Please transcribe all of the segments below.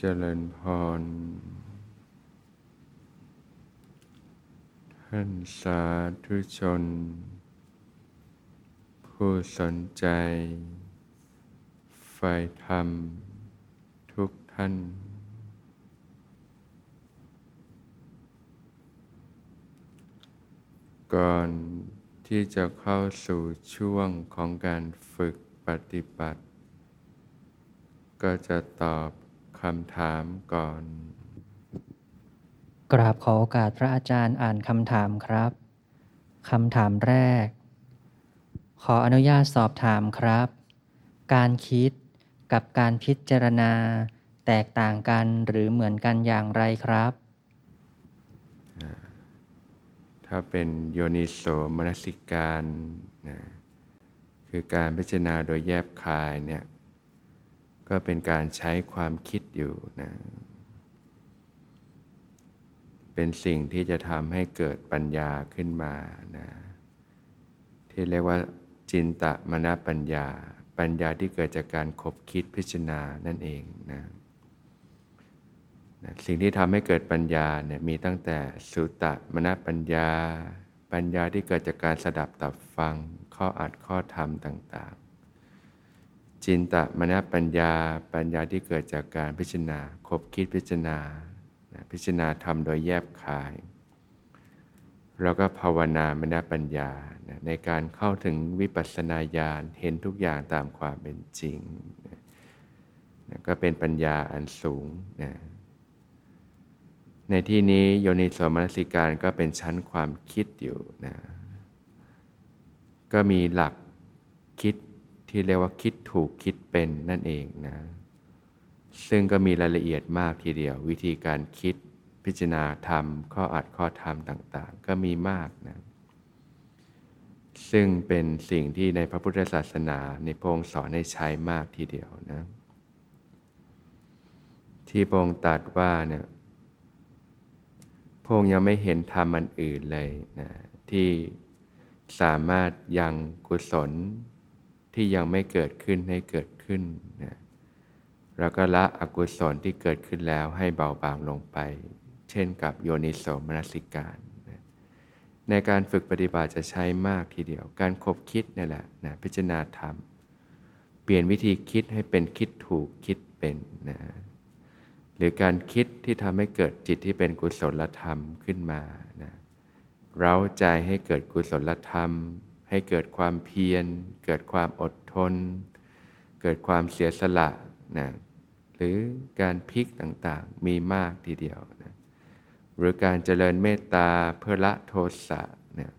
เจริญพร ท่านสาธุชน ผู้สนใจ ไฟธรรม ทุกท่าน ก่อนที่จะเข้าสู่ช่วงของการฝึกปฏิบัติ ก็จะตอบ คำถามก่อน กราบขอโอกาสพระอาจารย์อ่านคำถามครับคำถามแรก ขออนุญาตสอบถามครับ การคิดกับการพิจารณา แตกต่างกันหรือเหมือนกันอย่างไรครับ ถ้าเป็นโยนิโสมนสิการนะคือการพิจารณาโดยแยบคายเนี่ย ก็เป็นการใช้ความคิดอยู่นะ เป็นสิ่งที่จะทำให้เกิดปัญญาขึ้นมานะที่เรียกว่าจินตมณปัญญา ปัญญาที่เกิดจากการคบคิดพิจารณานั่นเองนะสิ่งที่ทำให้เกิดปัญญาเนี่ยมีตั้งแต่สุตมณปัญญา ปัญญาที่เกิดจากการสดับตับฟัง ข้ออัดข้อธรรมต่าง จินตมณปัญญาปัญญาที่เกิดจากการพิจารณาคบคิดพิจารณา พิจารณาธรรมโดยแยบคาย แล้วก็ภาวนามนปัญญา ในการเข้าถึงวิปัสสนาญาณเห็นทุกอย่างตามความเป็นจริง ก็เป็นปัญญาอันสูง ในที่นี้โยนิโสมนสิการก็เป็นชั้นความคิดอยู่นะก็มีหลักคิด ที่เรียกว่าคิดถูกคิดเป็นนั่นเองนะ ซึ่งก็มีรายละเอียดมากทีเดียว วิธีการคิดพิจารณาธรรม ข้ออัดข้อธรรมต่าง ๆ ก็มีมากนะ ซึ่งเป็นสิ่งที่ในพระพุทธศาสนาในพงสอนให้ใช้มากทีเดียวนะ ที่พงตัดว่าเนี่ยพงยังไม่เห็นธรรมอันอื่นเลยนะที่สามารถยังกุศล ที่ยังไม่เกิดขึ้นให้เกิดขึ้นนะแล้วก็ละอกุศลที่เกิดขึ้นแล้วให้เบาบางลงไป เช่นกับโยนิโสมนสิการในการฝึกปฏิบัติจะใช้มากทีเดียว การคบคิดนี่แหละนะพิจารณาธรรม เปลี่ยนวิธีคิดให้เป็นคิดถูกคิดเป็นนะหรือการคิดที่ทำให้เกิดจิตที่เป็นกุศลธรรมขึ้นมานะเราใจให้เกิดกุศลธรรม ให้เกิดความเพียร เกิดความอดทน เกิดความเสียสละนะหรือการพลิกต่างๆมีมากทีเดียวนะหรือการเจริญเมตตาเพื่อละโทสะนะ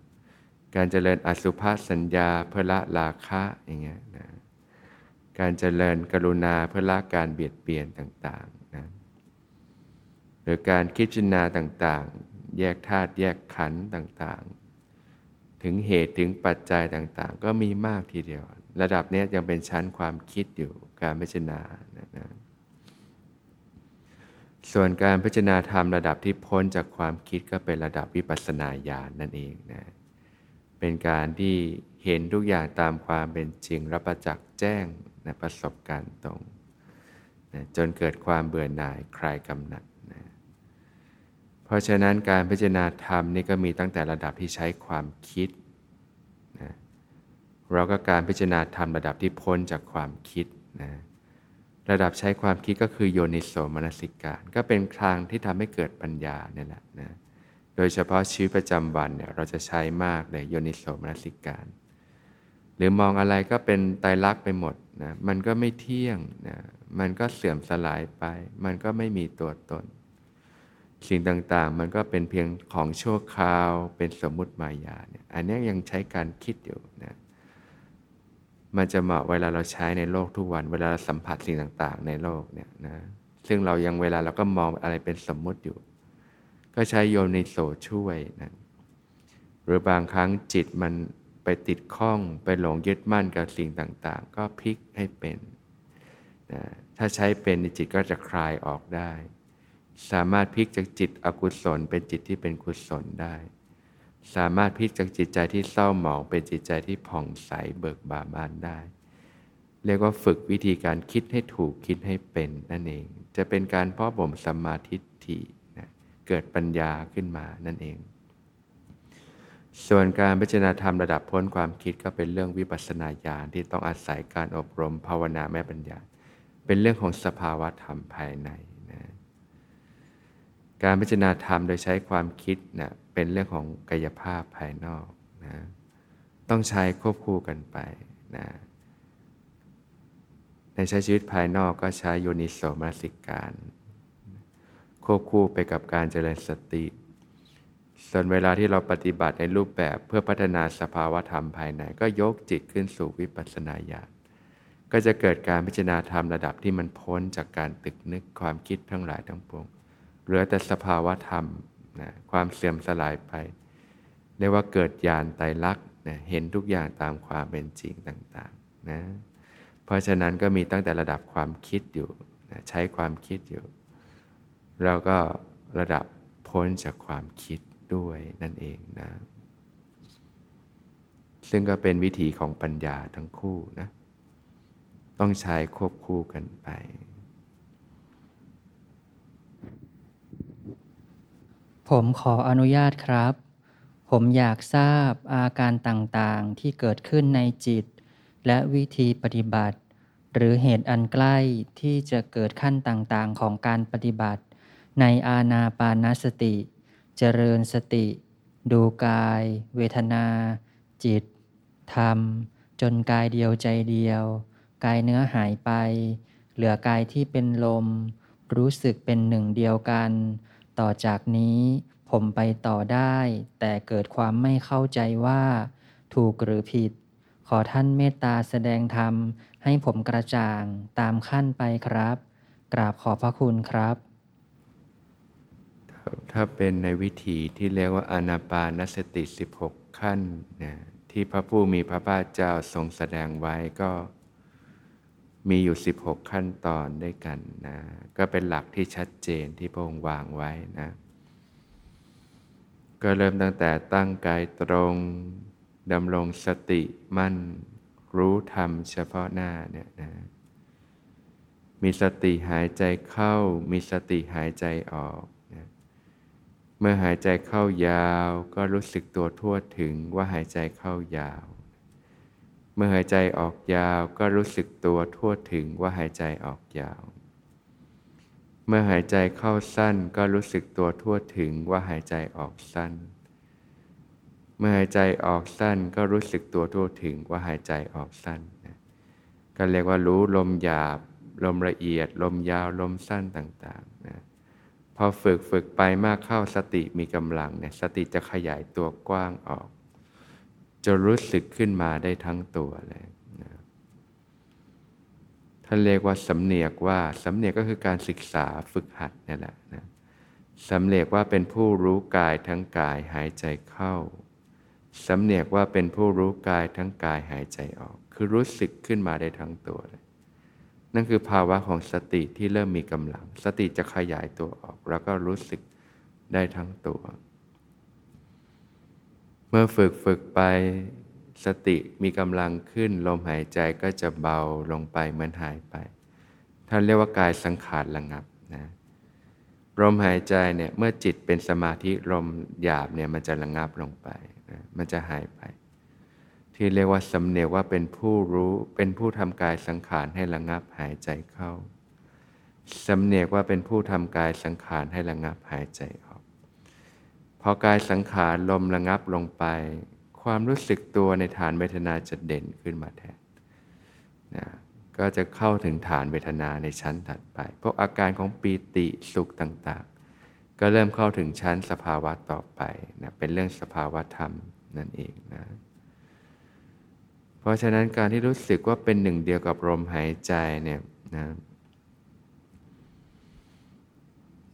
การเจริญอสุภาสัญญาเพื่อละราคะอย่างเงี้ยนะการเจริญกรุณาเพื่อละการเบียดเบียนต่างๆนะหรือการคิดจินาต่างๆ แยกธาตุแยกขันธ์ต่างๆ ถึงเหตุถึงปัจจัยต่างๆ ก็มีมากทีเดียว ระดับนี้ยังเป็นชั้นความคิดอยู่การพิจารณานะนะส่วนการพิจารณาธรรมระดับที่พ้นจากความคิดก็เป็นระดับวิปัสสนาญาณนนั่นเองนะเป็นการที่เห็นทุกอย่างตามความเป็นจริงรับประจักษ์แจ้งนะประสบการณ์ตรงนะจนเกิดความเบื่อหน่ายคลายกำหนัด เพราะฉะนั้นการพิจารณาธรรมนี่ก็มีตั้งแต่ระดับที่ใช้ความคิดนะเราก็การพิจารณาธรรมระดับที่พ้นจากความคิดนะระดับใช้ความคิดก็คือโยนิโสมนสิการ ก็เป็นทางที่ทำให้เกิดปัญญาเนี่ยแหละนะโดยเฉพาะชีวิตประจำวันเนี่ยเราจะใช้มากเลยโยนิโสมนสิการ หรือมองอะไรก็เป็นไตรลักษณ์ไปหมดนะมันก็ไม่เที่ยงนะมันก็เสื่อมสลายไป มันก็ไม่มีตัวตน สิ่งต่างๆ มันก็เป็นเพียงของชั่วคราว เป็นสมมุติมายาเนี่ยอันนี้ยังใช้การคิดอยู่นะมันจะเหมาะเวลาเราใช้ในโลกทุกวัน เวลาเราสัมผัสสิ่งต่างๆ ในโลกเนี่ยนะซึ่งเรายังเวลาเราก็มองอะไรเป็นสมมุติอยู่ ก็ใช้โยนิโสช่วยนะหรือบางครั้งจิตมันไปติดข้องไปหลงยึดมั่นกับสิ่งต่างๆ ก็พลิกให้เป็นนะถ้าใช้เป็นจิตก็จะคลายออกได้ สามารถพลิกจากจิตอกุศลเป็นจิตที่เป็นกุศลได้ สามารถพลิกจากจิตใจที่เศร้าหมองเป็นจิตใจที่ผ่องใสเบิกบานบานได้ เรียกว่าฝึกวิธีการคิดให้ถูกคิดให้เป็นนั่นเอง จะเป็นการพาะบ่มสัมมาทิฏฐินะเกิดปัญญาขึ้นมานั่นเอง ส่วนการพิจารณาธรรมระดับพ้นความคิดก็เป็นเรื่องวิปัสสนาญาณที่ต้องอาศัยการอบรมภาวนาแม่ปัญญา เป็นเรื่องของสภาวะธรรมภายใน การพิจารณาธรรมโดยใช้ความคิดนะเป็นเรื่องของกายภาพภายนอกนะต้องใช้ควบคู่กันไปนะในใช้ชีวิตภายนอกก็ใช้โยนิโสมนสิการ ควบคู่ไปกับการเจริญสติ ส่วนเวลาที่เราปฏิบัติในรูปแบบเพื่อพัฒนาสภาวธรรมภายใน ก็ยกจิตขึ้นสู่วิปัสสนาญาณก็จะเกิดการพิจารณาธรรมระดับที่มันพ้นจากการตึกนึกความคิดทั้งหลายทั้งปวง เหลือแต่สภาวะธรรมนะความเสื่อมสลายไปเรียกว่าเกิดญาณไตรลักษณ์นะเห็นทุกอย่างตามความเป็นจริงต่างๆนะเพราะฉะนั้นก็มีตั้งแต่ระดับความคิดอยู่นะใช้ความคิดอยู่เราก็ระดับพ้นจากความคิดด้วยนั่นเองนะ ซึ่งก็เป็นวิธีของปัญญาทั้งคู่นะ ต้องใช้ควบคู่กันไป ผมขออนุญาตครับ ผมอยากทราบอาการต่างๆที่เกิดขึ้นในจิต และวิธีปฏิบัติ หรือเหตุอันใกล้ที่จะเกิดขั้นต่างๆของการปฏิบัติ ในอาณาปานสติ เจริญสติ ดูกาย เวทนา จิต ธรรม จนกายเดียวใจเดียว กายเนื้อหายไป เหลือกายที่เป็นลม รู้สึกเป็นหนึ่งเดียวกัน ต่อจากนี้ผมไปต่อได้ แต่เกิดความไม่เข้าใจว่า ถูกหรือผิด ขอท่านเมตตาแสดงธรรม ให้ผมกระจ่างตามขั้นไปครับ กราบขอบพระคุณครับ ถ้าเป็นในวิธีที่เรียกว่าอนาปานสติ 16 ขั้นนะที่พระผู้มีพระภาคเจ้าทรงแสดงไว้ก็ มีอยู่ 16 ขั้นตอนด้วยกันนะ ก็เป็นหลักที่ชัดเจนที่พระองค์วางไว้นะ ก็เริ่มตั้งแต่ตั้งกายตรงดำรงสติมั่น รู้ธรรมเฉพาะหน้าเนี่ยนะ มีสติหายใจเข้า มีสติหายใจออกนะเมื่อหายใจเข้ายาวก็รู้สึกตัวทั่วถึงว่าหายใจเข้ายาว เมื่อหายใจออกยาวก็รู้สึกตัวทั่วถึงว่าหายใจออกยาว เมื่อหายใจเข้าสั้นก็รู้สึกตัวทั่วถึงว่าหายใจออกสั้น เมื่อหายใจออกสั้นก็รู้สึกตัวทั่วถึงว่าหายใจออกสั้นนะก็เรียกว่ารู้ลมหยาบ ลมละเอียด ลมยาวลมสั้นต่างๆนะพอฝึกฝึกไปมากเข้าสติมีกำลังเนี่ยสติจะขยายตัวกว้างออก จะรู้สึกขึ้นมาได้ทั้งตัวเลยนะท่านเรียกว่าสำเนียกว่าสำเนียกก็คือการศึกษาฝึกหัดนี่แหละนะสำเนียกว่าเป็นผู้รู้กายทั้งกายหายใจเข้าสำเนียกว่าเป็นผู้รู้กายทั้งกายหายใจออก คือรู้สึกขึ้นมาได้ทั้งตัวเลย นั่นคือภาวะของสติที่เริ่มมีกำลัง สติจะขยายตัวออก แล้วก็รู้สึกได้ทั้งตัว เมื่อฝึกฝึกไป สติมีกำลังขึ้น ลมหายใจก็จะเบาลงไปเหมือนหายไป ท่านเรียกว่ากายสังขารระงับนะลมหายใจเนี่ยเมื่อจิตเป็นสมาธิลมหยาบเนี่ยมันจะระงับลงไปนะมันจะหายไป ที่เรียกว่าสำเนียกว่าเป็นผู้รู้เป็นผู้ทำกายสังขารให้ระงับหายใจเข้าสำเนียกว่าเป็นผู้ทำกายสังขารให้ระงับหายใจอ พอกายสังขารลมระงับลงไป ความรู้สึกตัวในฐานเวทนาจะเด่นขึ้นมาแทนนะก็จะเข้าถึงฐานเวทนาในชั้นถัดไป พวกอาการของปีติสุขต่างๆ ก็เริ่มเข้าถึงชั้นสภาวะต่อไปนะเป็นเรื่องสภาวะธรรมนั่นเองนะเพราะฉะนั้นการที่รู้สึกว่าเป็นหนึ่งเดียวกับลมหายใจเนี่ยนะ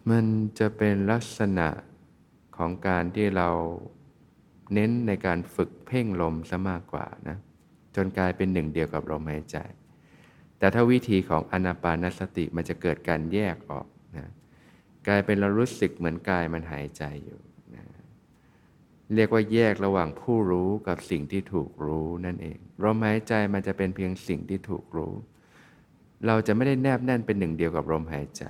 มันจะเป็นลักษณะ ของการที่เราเน้นในการฝึกเพ่งลมซะมากกว่านะจนกลายเป็นหนึ่งเดียวกับลมหายใจ แต่ถ้าวิธีของอนาปานสติมันจะเกิดการแยกออกนะกลายเป็นเรารู้สึกเหมือนกายมันหายใจอยู่นะเรียกว่าแยกระหว่างผู้รู้กับสิ่งที่ถูกรู้นั่นเองลมหายใจมันจะเป็นเพียงสิ่งที่ถูกรู้ เราจะไม่ได้แนบแน่นเป็นหนึ่งเดียวกับลมหายใจ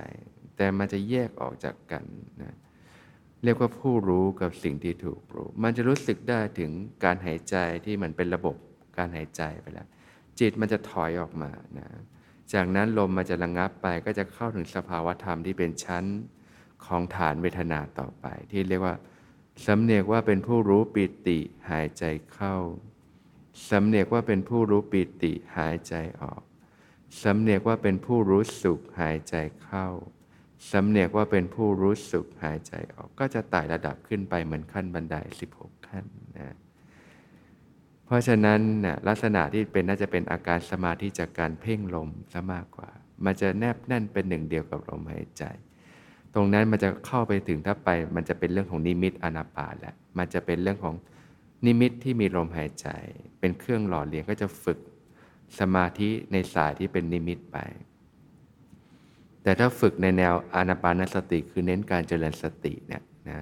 แต่มันจะแยกออกจากกันนะเเรียกว่าผู้รู้กับสิ่งที่ถูกรู้ มันจะรู้สึกได้ถึงการหายใจที่มันเป็นระบบการหายใจไปแล้ว จิตมันจะถอยออกมานะจากนั้นลมมันจะระงงับไปก็จะเข้าถึงสภาวธรรมที่เป็นชั้นของฐานเวทนาต่อไป ที่เรียกว่าสำเนียกว่าเป็นผู้รู้ปิติหายใจเข้าสำเนียกว่าเป็นผู้รู้ปิติหายใจออกสำเนียกว่าเป็นผู้รู้สุขหายใจเข้า สำเนียกว่าเป็นผู้รู้สุขหายใจออกก็จะไต่ระดับขึ้นไปเหมือนขั้นบันได 16 ขั้นนะเพราะฉะนั้นนะลักษณะที่เป็นน่าจะเป็นอาการสมาธิจากการเพ่งลมซะมากกว่า มันจะแนบแน่นเป็นหนึ่งเดียวกับลมหายใจ ตรงนั้นมันจะเข้าไปถึงถ้าไป มันจะเป็นเรื่องของนิมิตอนาปาแหละมันจะเป็นเรื่องของนิมิตที่มีลมหายใจ เป็นเครื่องหล่อเลี้ยงก็จะฝึกสมาธิในสายที่เป็นนิมิตไป แต่ถ้าฝึกในแนวอานาปานสติคือเน้นการเจริญสติเนี่ยนะ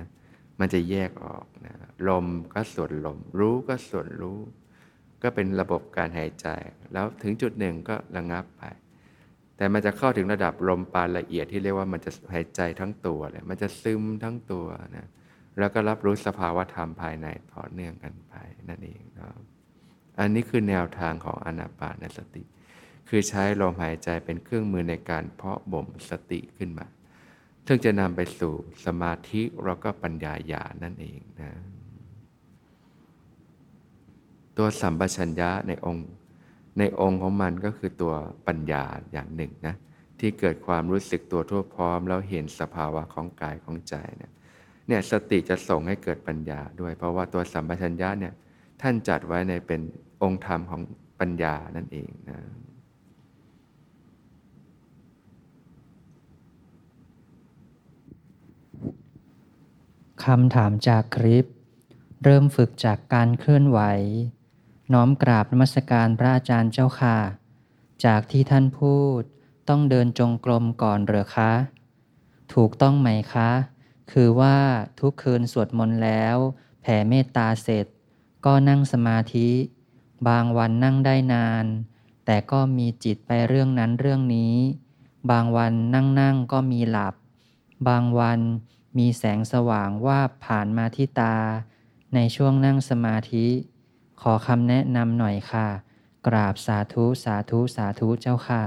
มันจะแยกออกนะลมก็ส่วนลม รู้ก็ส่วนรู้ ก็เป็นระบบการหายใจ แล้วถึงจุดหนึ่งก็ระงับไป แต่มันจะเข้าถึงระดับลมปานละเอียดที่เรียกว่ามันจะหายใจทั้งตัวเลยมันจะซึมทั้งตัวนะแล้วก็รับรู้สภาวะธรรมภายในต่อเนื่องกันไปนั่นเองนะอันนี้คือแนวทางของอนาปานสติ คือใช้ลมหายใจเป็นเครื่องมือในการเพาะบ่มสติขึ้นมาซึ่งจะนำไปสู่สมาธิแล้วก็ปัญญาญาณนั่นเองนะ ตัวสัมปชัญญะในองค์ในองค์ของมันก็คือตัวปัญญาอย่างหนึ่งนะที่เกิดความรู้สึกตัวทั่วพร้อม แล้วเห็นสภาวะของกายของใจเนี่ยเนี่ยสติจะส่งให้เกิดปัญญาด้วย เพราะว่าตัวสัมปชัญญะเนี่ยท่านจัดไว้ในเป็นองค์ธรรมของปัญญานั่นเองนะ คำถามจากคลิป เริ่มฝึกจากการเคลื่อนไหว น้อมกราบนมัสการพระอาจารย์เจ้าค่ะ จากที่ท่านพูดต้องเดินจงกรมก่อนเหรือคะ ถูกต้องไหมคะ คือว่าทุกคืนสวดมนต์แล้ว แผ่เมตตาเสร็จ ก็นั่งสมาธิ บางวันนั่งได้นาน แต่ก็มีจิตไปเรื่องนั้นเรื่องนี้ บางวันนั่งนั่งก็มีหลับ บางวัน มีแสงสว่างว่าบผ่านมาที่ตา ในช่วงนั่งสมาธิ ขอคำแนะนำหน่อยค่ะ กราบสาธุสาธุสาธุเจ้าค่ะ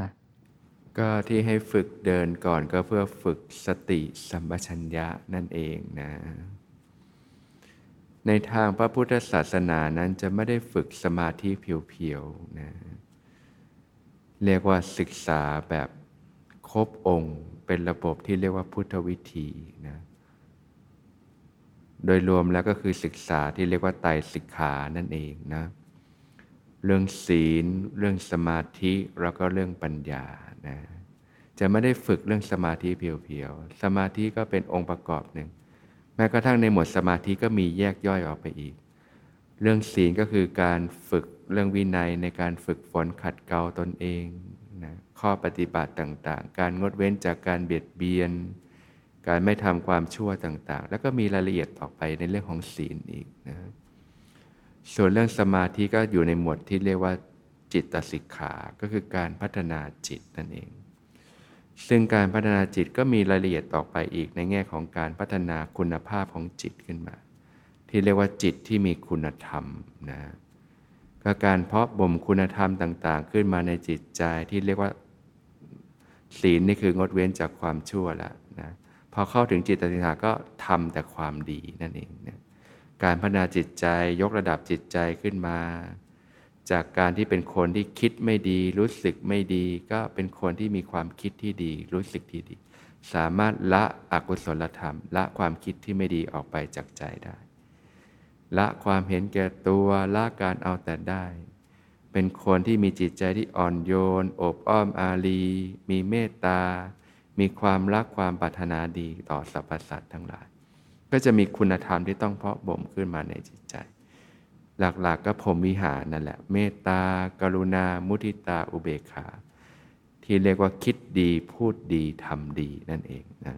ก็ที่ให้ฝึกเดินก่อนก็เพื่อฝึกสติสัมปชัญญะนั่นเองนะ ในทางพระพุทธศาสนานั้นจะไม่ได้ฝึกสมาธิเพียวๆนะเรียกว่าศึกษาแบบครบองค์เป็นระบบที่เรียกว่าพุทธวิธีนะ โดยรวมแล้วก็คือศึกษาที่เรียกว่าไตรสิกขานั่นเองนะเรื่องศีล เรื่องสมาธิแล้วก็เรื่องปัญญานะจะไม่ได้ฝึกเรื่องสมาธิเพียวๆ สมาธิก็เป็นองค์ประกอบหนึ่ง แม้กระทั่งในหมวดสมาธิก็มีแยกย่อยออกไปอีก เรื่องศีลก็คือการฝึกเรื่องวินัยในการฝึกฝนขัดเกลาตนเองนะข้อปฏิบัติต่างๆ การงดเว้นจากการเบียดเบียน การไม่ทำความชั่วต่างๆ แล้วก็มีรายละเอียดต่อไปในเรื่องของศีลอีกนะส่วนเรื่องสมาธิก็อยู่ในหมวดที่เรียกว่าจิตสิกขา ก็คือการพัฒนาจิตนั่นเอง ซึ่งการพัฒนาจิตก็มีรายละเอียดต่อไปอีกในแง่ของการพัฒนาคุณภาพของจิตขึ้นมา ที่เรียกว่าจิตที่มีคุณธรรมนะก็การเพาะบ่มคุณธรรมต่าง ๆ ขึ้นมาในจิตใจที่เรียกว่าศีลนี่คืองดเว้นจากความชั่วแล้วนะ พอเข้าถึงจิตติขาก็ทำแต่ความดีนั่นเองนะการพัฒนาจิตใจยกระดับจิตใจขึ้นมา จากการที่เป็นคนที่คิดไม่ดี รู้สึกไม่ดี ก็เป็นคนที่มีความคิดที่ดี รู้สึกที่ดี สามารถละอกุศลธรรม ละความคิดที่ไม่ดีออกไปจากใจได้ ละความเห็นแก่ตัวละการเอาแต่ได้ เป็นคนที่มีจิตใจที่อ่อนโยน อบอ้อมอารีมีเมตตา มีความรักความปรารถนาดีต่อสรรพสัตว์ทั้งหลาย ก็จะมีคุณธรรมที่ต้องเพาะบ่มขึ้นมาในจิตใจ หลักๆกก็ผมวิหารนั่นแหละ เมตตา กรุณา มุทิตา อุเบกขา ที่เรียกว่าคิดดีพูดดีทำดีนั่นเองนะ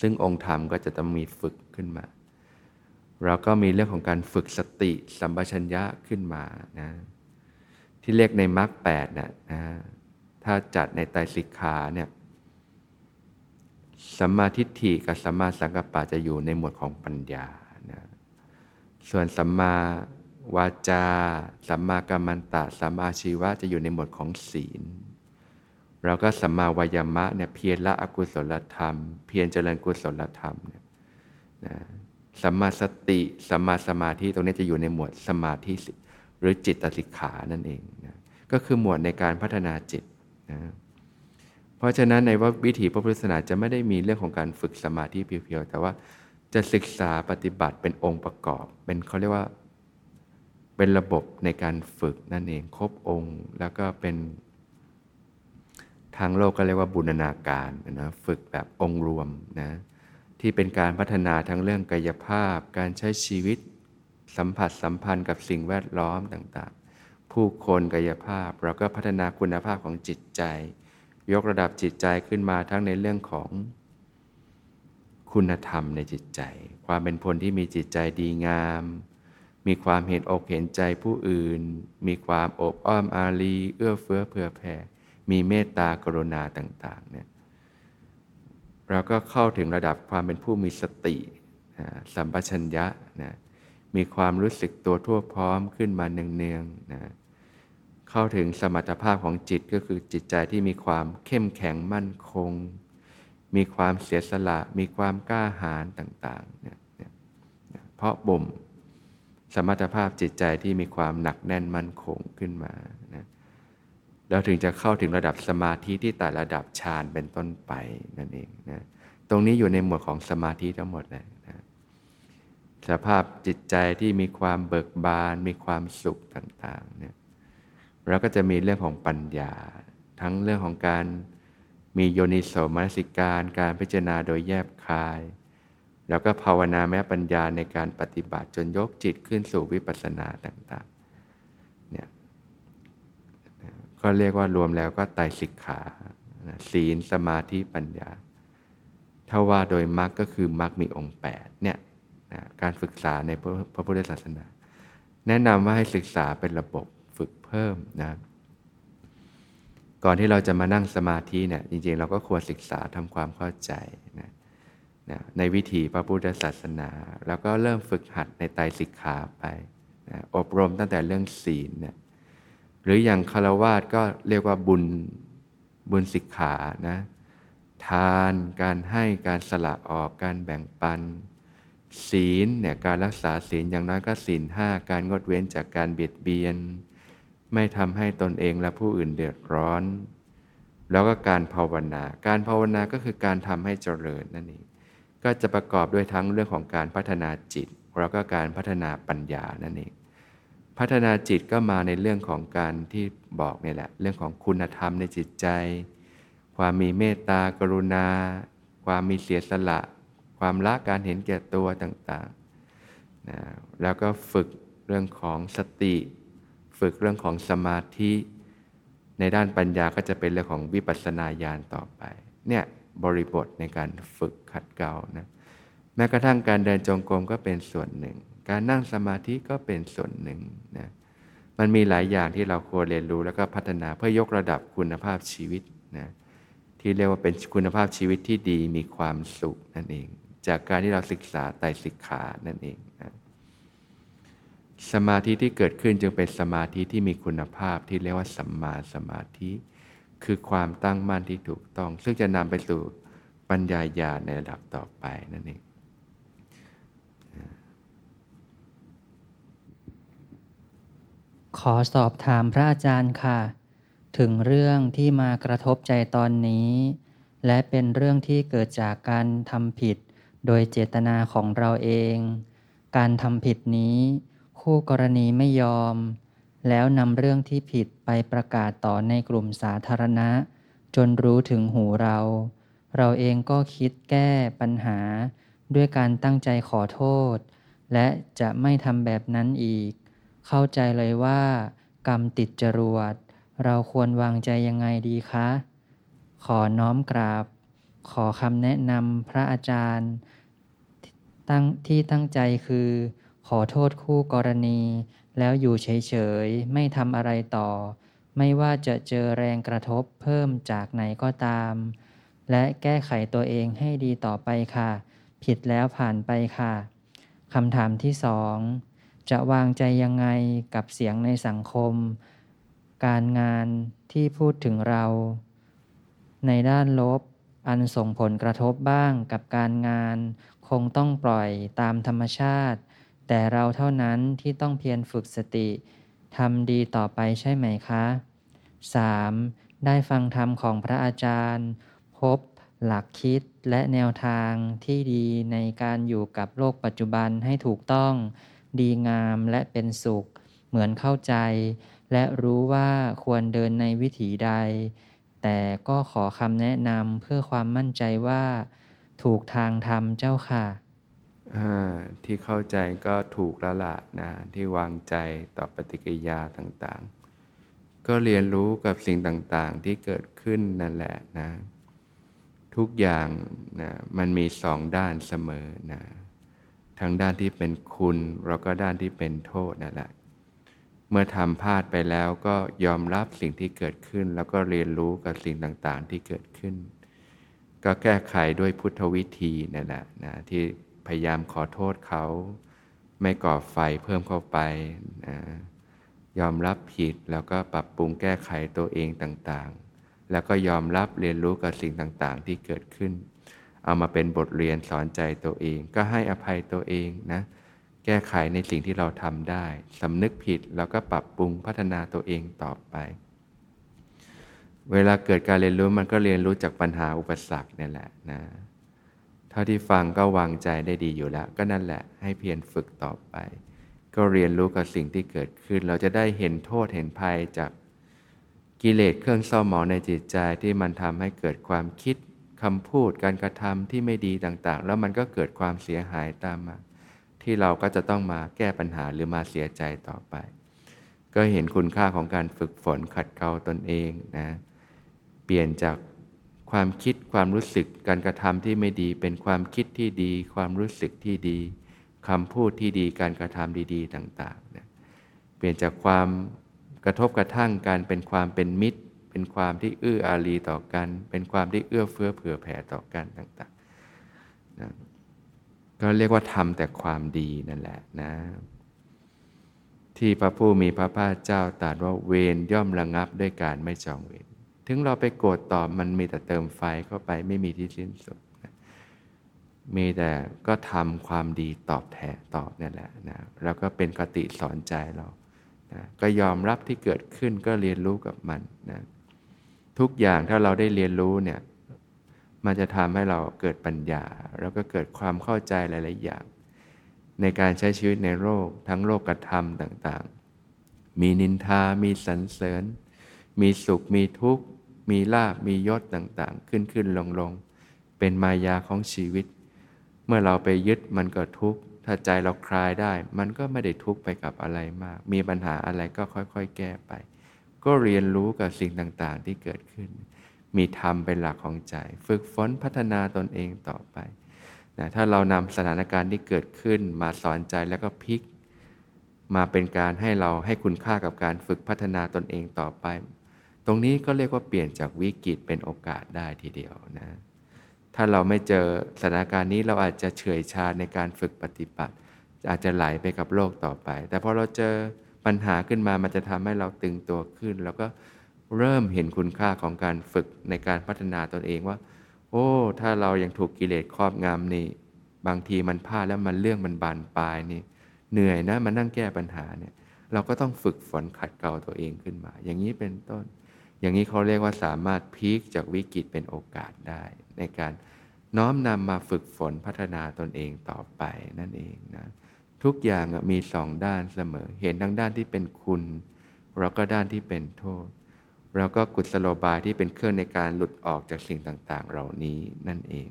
ซึ่งองค์ธรรมก็จะต้องมีฝึกขึ้นมา เราก็มีเรื่องของการฝึกสติสัมปชัญญะขึ้นมานะที่เรียกในมรรคแปดนะนะถ้าจัดในไตรสิกขาเนี่ย สัมมาทิฏฐิกับสัมมาสังกัปปะจะอยู่ในหมวดของปัญญานะส่วนสัมมาวาจา สัมมากัมมันตะ สัมมาชีวะจะอยู่ในหมวดของศีล เราก็สัมมาวายามะเนี่ยเพียรละอกุศลธรรม เพียรเจริญกุศลธรรมเนี่ยนะสัมมาสติสัมมาสมาธิตรงนี้จะอยู่ในหมวดสมาธิหรือจิตตสิกขานั่นเองนะก็คือหมวดในการพัฒนาจิตนะ เพราะฉะนั้นในว่าวิถีพระพุทธศาสนาจะไม่ได้มีเรื่องของการฝึกสมาธิเพียวๆแต่ว่าจะศึกษาปฏิบัติเป็นองค์ประกอบ เป็นเขาเรียกว่าเป็นระบบในการฝึกนั่นเองครบองค์ แล้วก็เป็นทางโลกก็เรียกว่าบุญนาการนะฝึกแบบองค์รวมนะที่เป็นการพัฒนาทั้งเรื่องกายภาพ การใช้ชีวิตสัมผัสสัมพันธ์กับสิ่งแวดล้อมต่างๆ ผู้คนกายภาพเราก็พัฒนาคุณภาพของจิตใจ ยกระดับจิตใจขึ้นมาทั้งในเรื่องของคุณธรรมในจิตใจ ความเป็นคนที่มีจิตใจดีงาม มีความเห็นอกเห็นใจผู้อื่น มีความอบอ้อมอารีเอื้อเฟื้อเผื่อแผ่ มีเมตตากรุณาต่างๆเนี่ยเราก็เข้าถึงระดับความเป็นผู้มีสติสัมปชัญญะนะมีความรู้สึกตัวทั่วพร้อมขึ้นมาเนืองๆนะ เข้าถึงสมรรถภาพของจิตก็คือจิตใจที่มีความเข้มแข็งมั่นคง มีความเสียสละ มีความกล้าหาญต่างๆเนี่ยเพราะบ่มสมรรถภาพจิตใจที่มีความหนักแน่นมั่นคงขึ้นมานะแล้วถึงจะเข้าถึงระดับสมาธิที่แต่ระดับฌานเป็นต้นไปนั่นเองนะตรงนี้อยู่ในหมวดของสมาธิทั้งหมดเลยนะสภาพจิตใจที่มีความเบิกบาน มีความสุขต่างๆเนี่ย เราก็จะมีเรื่องของปัญญา ทั้งเรื่องของการมีโยนิโสมนสิการ การพิจารณาโดยแยบคาย แล้วก็ภาวนาแม้ปัญญาในการปฏิบัติจนยกจิตขึ้นสู่วิปัสสนาต่างๆเนี่ยก็เรียกว่ารวมแล้วก็ไตรสิกขาศีลสมาธิปัญญา ถ้าว่าโดยมรรคก็คือมรรคมีองค์8เนี่ยนะการศึกษาในพระพุทธศาสนา แนะนำว่าให้ศึกษาเป็นระบบ ฝึกเพิ่มนะก่อนที่เราจะมานั่งสมาธิเนี่ยจริงๆ เราก็ควรศึกษาทำความเข้าใจนะนะในวิถีพระพุทธศาสนา แล้วก็เริ่มฝึกหัดในไตรสิกขาไปนะอบรมตั้งแต่เรื่องศีลเนี่ยหรืออย่างคารวาสก็เรียกว่าบุญบุญสิกขานะทานการให้การสละออกการแบ่งปัน ศีลเนี่ยการรักษาศีลอย่างน้อยก็ศีลห้าการงดเว้นจากการเบียดเบียน ไม่ทำให้ตนเองและผู้อื่นเดือดร้อน แล้วก็การภาวนา การภาวนาก็คือการทำให้เจริญนั่นเอง ก็จะประกอบด้วยทั้งเรื่องของการพัฒนาจิต แล้วก็การพัฒนาปัญญานั่นเอง พัฒนาจิตก็มาในเรื่องของการที่บอกนี่แหละ เรื่องของคุณธรรมในจิตใจ ความมีเมตตากรุณา ความมีเสียสละ ความละการเห็นแก่ตัวต่างๆนะแล้วก็ฝึกเรื่องของสติ ฝึกเรื่องของสมาธิ ในด้านปัญญาก็จะเป็นเรื่องของวิปัสสนาญาณต่อไป เนี่ยบริบทในการฝึกขัดเกลานะแม้กระทั่งการเดินจงกรมก็เป็นส่วนหนึ่ง การนั่งสมาธิก็เป็นส่วนหนึ่งนะมันมีหลายอย่างที่เราควรเรียนรู้แล้วก็พัฒนาเพื่อยกระดับคุณภาพชีวิตนะที่เรียกว่าเป็นคุณภาพชีวิตที่ดีมีความสุขนั่นเอง จากการที่เราศึกษาไตรสิกขานั่นเองนะ สมาธิที่เกิดขึ้นจึงเป็นสมาธิที่มีคุณภาพที่เรียกว่าสัมมาสมาธิ คือความตั้งมั่นที่ถูกต้อง ซึ่งจะนำไปสู่ปัญญาญาณในระดับต่อไปนั่นเองขอสอบถามพระอาจารย์ค่ะ ถึงเรื่องที่มากระทบใจตอนนี้ และเป็นเรื่องที่เกิดจากการทำผิด โดยเจตนาของเราเอง การทำผิดนี้ คู่กรณีไม่ยอม แล้วนำเรื่องที่ผิดไปประกาศต่อในกลุ่มสาธารณะ จนรู้ถึงหูเรา เราเองก็คิดแก้ปัญหา ด้วยการตั้งใจขอโทษ และจะไม่ทำแบบนั้นอีก เข้าใจเลยว่า กรรมติดจรวด เราควรวางใจยังไงดีคะ ขอน้อมกราบ ขอคำแนะนำพระอาจารย์ ตั้งที่ตั้งใจคือ ขอโทษคู่กรณี แล้วอยู่เฉยๆ ไม่ทำอะไรต่อ ไม่ว่าจะเจอแรงกระทบเพิ่มจากไหนก็ตาม และแก้ไขตัวเองให้ดีต่อไปค่ะ ผิดแล้วผ่านไปค่ะคำถามที่สองจะวางใจยังไงกับเสียงในสังคม การงานที่พูดถึงเรา ในด้านลบ อันส่งผลกระทบบ้างกับการงาน คงต้องปล่อยตามธรรมชาติ แต่เราเท่านั้นที่ต้องเพียรฝึกสติทำดีต่อไปใช่ไหมคะ 3. ได้ฟังธรรมของพระอาจารย์ พบ หลักคิดและแนวทางที่ดีในการอยู่กับโลกปัจจุบันให้ถูกต้อง ดีงามและเป็นสุข เหมือนเข้าใจ และรู้ว่าควรเดินในวิถีใด แต่ก็ขอคำแนะนำเพื่อความมั่นใจว่า ถูกทางธรรมเจ้าค่ะ ที่เข้าใจก็ถูกแล้วละนะที่วางใจต่อปฏิกิริยาต่างๆ ก็เรียนรู้กับสิ่งต่างๆ ที่เกิดขึ้นนั่นแหละนะ ทุกอย่างนะมันมีสองด้านเสมอนะทั้งด้านที่เป็นคุณแล้วก็ด้านที่เป็นโทษนั่นแหละเมื่อทำพลาดไปแล้วก็ยอมรับสิ่งที่เกิดขึ้น แล้วก็เรียนรู้กับสิ่งต่างๆ ที่เกิดขึ้น ก็แก้ไขด้วยพุทธวิธีนั่นแหละนะที่ พยายามขอโทษเขา ไม่ก่อไฟเพิ่มเข้าไปนะยอมรับผิดแล้วก็ปรับปรุงแก้ไขตัวเองต่างๆ แล้วก็ยอมรับเรียนรู้กับสิ่งต่างๆ ที่เกิดขึ้น เอามาเป็นบทเรียนสอนใจตัวเอง ก็ให้อภัยตัวเองนะแก้ไขในสิ่งที่เราทำได้สำนึกผิดแล้วก็ปรับปรุงพัฒนาตัวเองต่อไป เวลาเกิดการเรียนรู้มันก็เรียนรู้จากปัญหาอุปสรรคนี่แหละนะ เท่าที่ฟังก็วางใจได้ดีอยู่แล้ว ก็นั่นแหละให้เพียรฝึกต่อไป ก็เรียนรู้กับสิ่งที่เกิดขึ้น เราจะได้เห็นโทษเห็นภัยจากกิเลสเครื่องเศร้าหมองในจิตใจที่มันทำให้เกิดความคิดคำพูดการกระทำที่ไม่ดีต่างๆ แล้วมันก็เกิดความเสียหายตามมา ที่เราก็จะต้องมาแก้ปัญหาหรือมาเสียใจต่อไป ก็เห็นคุณค่าของการฝึกฝนขัดเกลาตนเองนะ เปลี่ยนจาก ความคิดความรู้สึกการกระทำที่ไม่ดี เป็นความคิดที่ดี ความรู้สึกที่ดีคำพูดที่ดีการกระทำดีๆ ต่างๆนะเปลี่ยนจากความกระทบกระทั่งการเป็นความเป็นมิตร เป็นความที่เอื้ออารีต่อกัน เป็นความที่เอื้อเฟื้อเผื่อแผ่ต่อกันต่างๆนะก็เรียกว่าทำแต่ความดีนั่นแหละนะ ที่พระผู้มีพระภาคเจ้าตรัสว่าเวรย่อมระงับด้วยการไม่จองเวร ถึงเราไปโกรธตอบมันมีแต่เติมไฟเข้าไปไม่มีที่สิ้นสุดนะมีแต่ก็ทำความดีตอบแทนตอบนี่แหละนะแล้วก็เป็นกติสอนใจเรานะก็ยอมรับที่เกิดขึ้นก็เรียนรู้กับมันนะทุกอย่างถ้าเราได้เรียนรู้เนี่ยมันจะทำให้เราเกิดปัญญา แล้วก็เกิดความเข้าใจหลาย ๆ อย่าง ในการใช้ชีวิตในโลกทั้งโลกธรรมต่าง ๆ มีนินทา มีสรรเสริญ มีสุข มีทุกข์ มีลาบมียศต่างๆ ขึ้นขึ้นลงลงเป็นมายาของชีวิต เมื่อเราไปยึดมันก็ทุกข์ถ้าใจเราคลายได้ มันก็ไม่ได้ทุกข์ไปกับอะไรมาก มีปัญหาอะไรก็ค่อยๆ แก้ไป ก็เรียนรู้กับสิ่งต่างๆ ที่เกิดขึ้น มีธรรมเป็นหลักของใจ ฝึกฝนพัฒนาตนเองต่อไปนะถ้าเรานำสถานการณ์ที่เกิดขึ้นมาสอนใจแล้วก็พลิก มาเป็นการให้เราให้คุณค่ากับการฝึกพัฒนาตนเองต่อไป ตรงนี้ก็เรียกว่าเปลี่ยนจากวิกฤตเป็นโอกาสได้ทีเดียวนะ ถ้าเราไม่เจอสถานการณ์นี้เราอาจจะเฉื่อยชาในการฝึกปฏิบัติ อาจจะไหลไปกับโลกต่อไป แต่พอเราเจอปัญหาขึ้นมามันจะทำให้เราตึงตัวขึ้น แล้วก็เริ่มเห็นคุณค่าของการฝึกในการพัฒนาตนเองว่า โอ้ ถ้าเรายังถูกกิเลสครอบงำนี่ บางทีมันพลาดแล้วมันเรื่องมันบานปลายนี่ เหนื่อยนะมันนั่งแก้ปัญหาเนี่ย เราก็ต้องฝึกฝนขัดเกลาตัวเองขึ้นมา อย่างนี้เป็นต้น อย่างนี้เขาเรียกว่าสามารถพีคจากวิกฤตเป็นโอกาสได้ ในการน้อมนำมาฝึกฝนพัฒนาตนเองต่อไปนั่นเองนะทุกอย่างมีสองด้านเสมอ เห็นทั้งด้านที่เป็นคุณ เราก็ด้านที่เป็นโทษ เราก็กุศโลบายที่เป็นเครื่องในการหลุดออกจากสิ่งต่าง ๆ เหล่านี้นั่นเอง